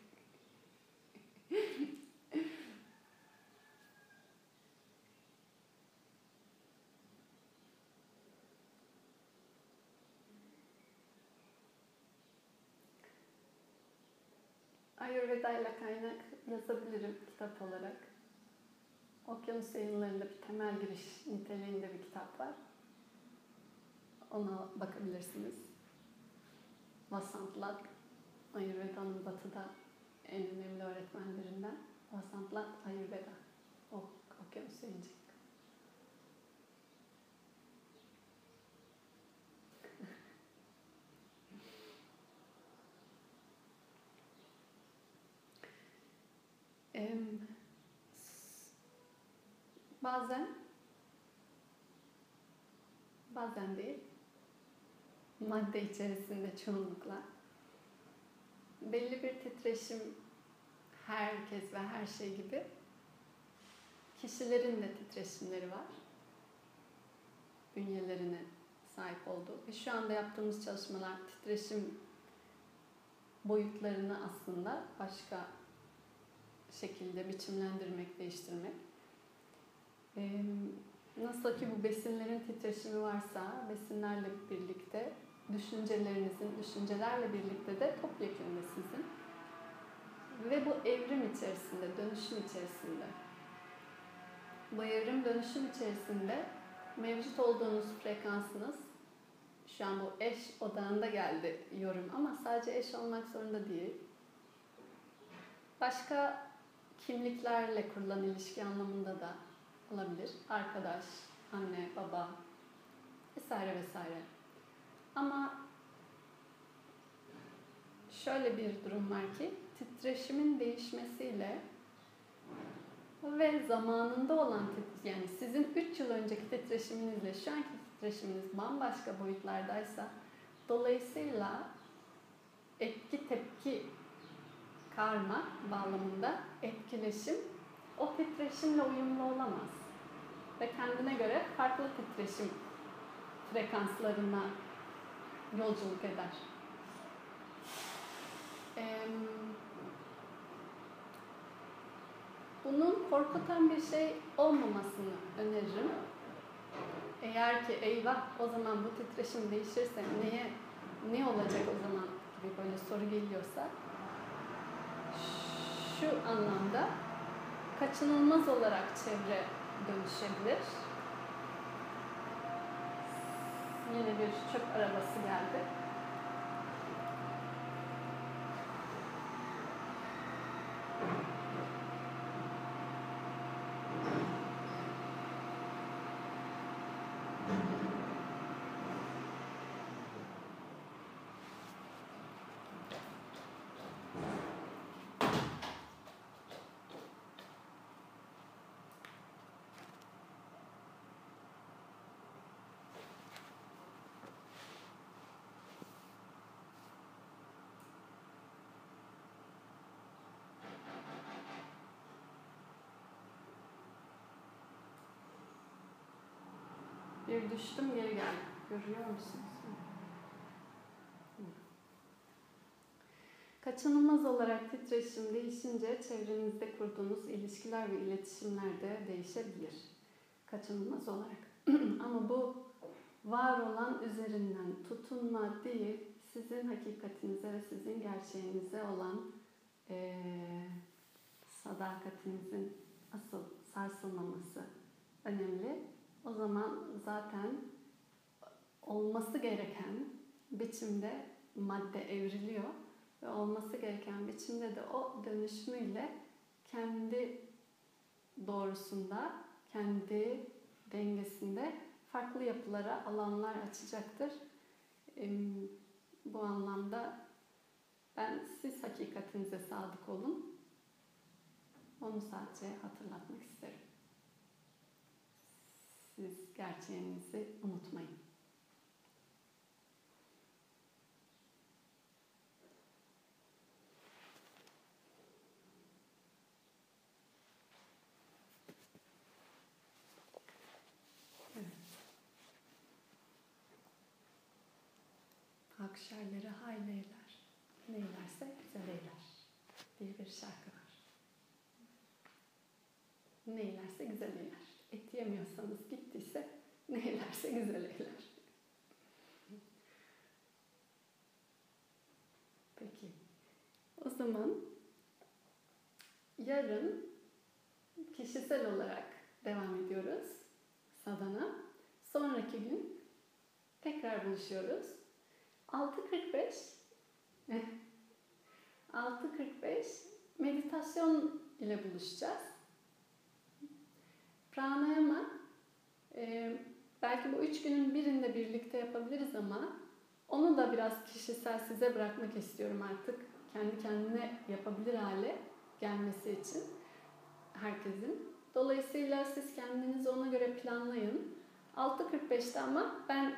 Ayurveda ile kaynak yazabilirim kitap olarak. Okyanus yayınlarında bir temel giriş niteliğinde bir kitap var. Ona bakabilirsiniz. Vasant Lat, Ayurveda'nın batıda en önemli öğretmenlerinden. Vasant Lat Ayurveda. O, Okyanus yayıncı. Bazen bazen değil madde içerisinde çoğunlukla belli bir titreşim herkes ve her şey gibi kişilerin de titreşimleri var. Bünyelerine sahip olduğu ve şu anda yaptığımız çalışmalar titreşim boyutlarını aslında başka şekilde biçimlendirmek, değiştirmek. Nasıl ki bu besinlerin titreşimi varsa besinlerle birlikte düşüncelerinizin, düşüncelerle birlikte de topyekun sizin. Ve bu evrim içerisinde, dönüşüm içerisinde. Bu evrim dönüşüm içerisinde mevcut olduğunuz frekansınız şu an bu eş odağında geldi yorum ama sadece eş olmak zorunda değil. Başka kimliklerle kurulan ilişki anlamında da olabilir. Arkadaş, anne, baba vesaire vesaire. Ama şöyle bir durum var ki titreşimin değişmesiyle ve zamanında olan yani sizin 3 yıl önceki titreşiminizle şu anki titreşiminiz bambaşka boyutlardaysa dolayısıyla etki tepki karma bağlamında etkileşim o titreşimle uyumlu olamaz. Ve kendine göre farklı titreşim frekanslarına yolculuk eder. bunun korkutan bir şey olmamasını öneririm. Eğer ki eyvah o zaman bu titreşim değişirse neye ne olacak o zaman gibi böyle soru geliyorsa şu anlamda kaçınılmaz olarak çevre dönüşebilir. Yine bir çöp arabası geldi. Bir düştüm geri geldim. Görüyor musunuz? Kaçınılmaz olarak titreşim değişince çevrenizde kurduğunuz ilişkiler ve iletişimler de değişebilir. Kaçınılmaz olarak. Ama bu var olan üzerinden tutunma değil, sizin hakikatinize ve sizin gerçeğinize olan e, sadakatinizin asıl sarsılmaması önemli o zaman zaten olması gereken biçimde madde evriliyor ve olması gereken biçimde de o dönüşümüyle kendi doğrusunda, kendi dengesinde farklı yapılara alanlar açacaktır. Bu anlamda ben siz hakikatinize sadık olun. Onu sadece hatırlatmak isterim siz gerçeğinizi unutmayın. Evet. Akşerleri hayleyler, neylerse güzel eyler diye bir şarkı var. Neylerse güzel eyler et yemiyorsanız gittiyse neylerse güzel eyler. Peki. O zaman yarın kişisel olarak devam ediyoruz sadana. Sonraki gün tekrar buluşuyoruz. 6.45 6.45 meditasyon ile buluşacağız. Pranayama e, belki bu üç günün birinde birlikte yapabiliriz ama onu da biraz kişisel size bırakmak istiyorum artık. Kendi kendine yapabilir hale gelmesi için herkesin. Dolayısıyla siz kendinizi ona göre planlayın. 6.45'te ama ben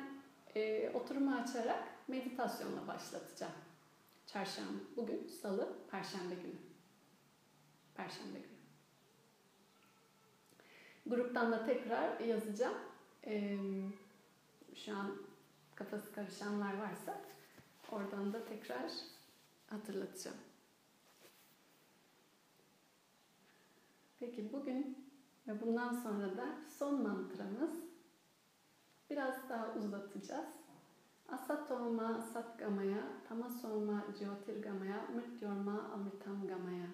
e, oturumu açarak meditasyonla başlatacağım. Çarşamba, bugün salı, perşembe günü. Perşembe günü. Gruptan da tekrar yazacağım. Ee, şu an kafası karışanlar varsa oradan da tekrar hatırlatacağım. Peki bugün ve bundan sonra da son mantramız biraz daha uzatacağız. Asatoma Satgamaya, Tamasoma Jyotirgamaya, Mrityorma Amritamgamaya.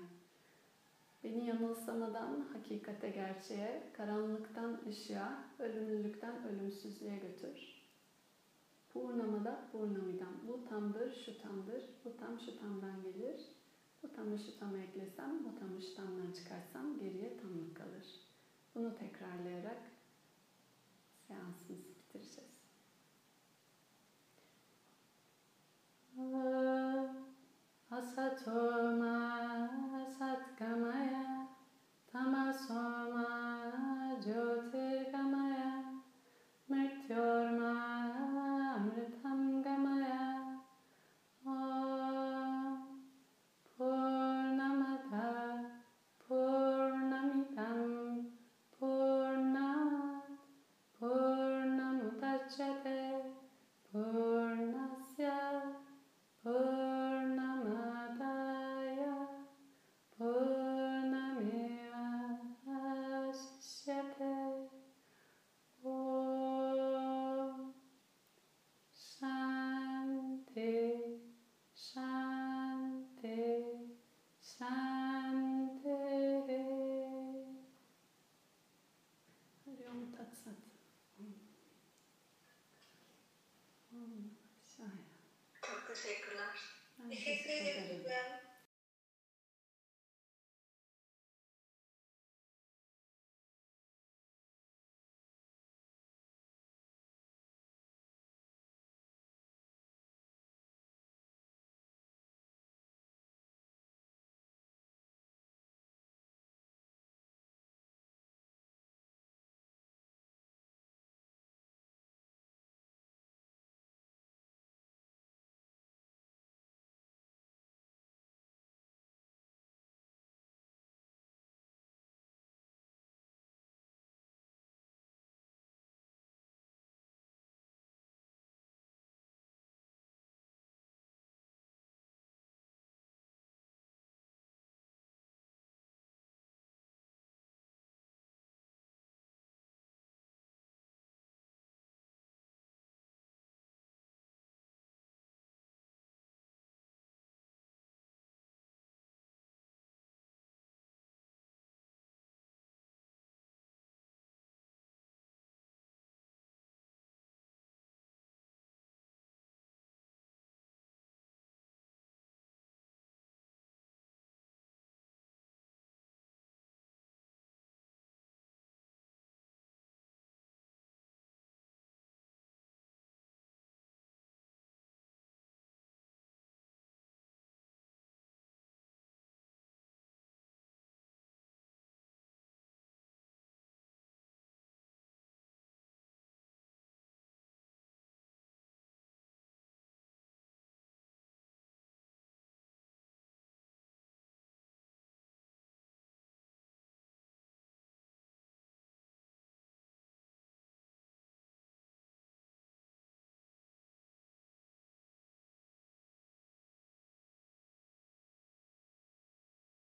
Beni yanılsamadan hakikate gerçeğe, karanlıktan ışığa, ölümlülükten ölümsüzlüğe götür. Purnamada purnamidam. Bu tamdır, şu tamdır. Bu tam şu tamdan gelir. Bu tamı şu tama eklesem, bu tamı şu tamdan çıkarsam geriye tamlık kalır. Bunu tekrarlayarak seansımızı bitireceğiz. Aa. Asatoma Satkamaya Tamasoma Jyotirgamaya Mrityorma